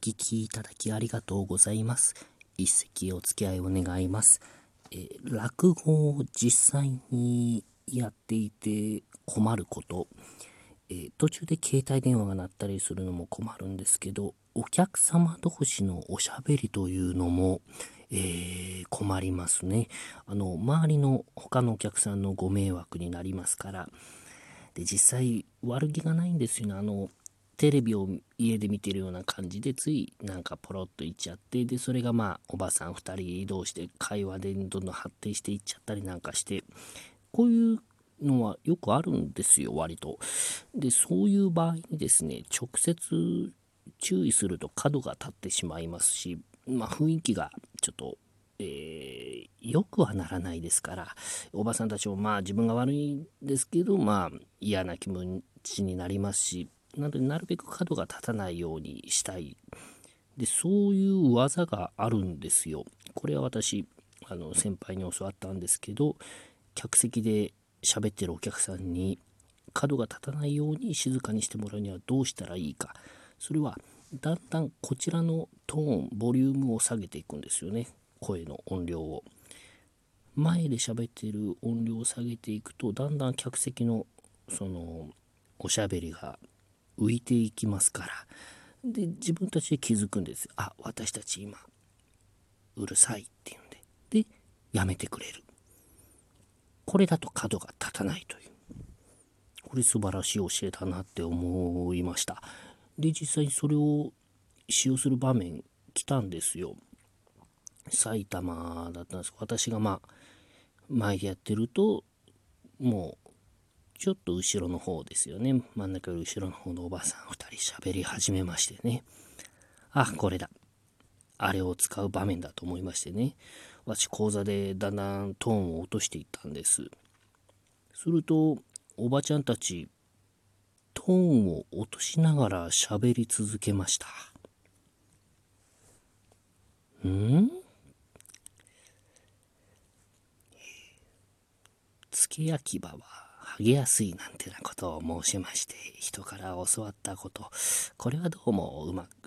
聞きいただきありがとうございます。一席お付き合いを願います。えー、落語を実際にやっていて困ること、えー、途中で携帯電話が鳴ったりするのも困るんですけど、お客様同士のおしゃべりというのも、えー、困りますね。あの、周りの他のお客さんのご迷惑になりますから。で、実際悪気がないんですよね。あの、テレビを家で見てるような感じでついなんかポロッと言っちゃってでそれがまあおばさん2人移動して会話でどんどん発展していっちゃったりなんかしてこういうのはよくあるんですよ割と。でそういう場合にですね直接注意すると角が立ってしまいますしまあ雰囲気がちょっとえー、よくはならないですからおばさんたちもまあ自分が悪いんですけどまあ嫌な気持ちになりますしなので、なるべく角が立たないようにしたい。で、そういう技があるんですよ。これは私、あの、先輩に教わったんですけど、客席で喋ってるお客さんに角が立たないように静かにしてもらうにはどうしたらいいか。それは、だんだんこちらのトーン、ボリュームを下げていくんですよね。声の音量を。前で喋ってる音量を下げていくと、だんだん客席のそのおしゃべりが浮いていきますから。で自分たちで気づくんです。あ私たち今うるさいっていうんで。でやめてくれる。これだと角が立たないという。これ素晴らしい教えだなって思いました。で実際にそれを使用する場面来たんですよ。埼玉だったんです。私がまあ前でやってるともうちょっと後ろの方ですよね。真ん中より後ろの方のおばさん2人喋り始めましてね。あ、これだ。あれを使う場面だと思いましてね。私講座でだんだんトーンを落としていったんです。すると、おばちゃんたち、トーンを落としながら喋り続けました。ん？付け焼き場は？剥げやすいなんてなことを申しまして人から教わったこと。これはどうもうまく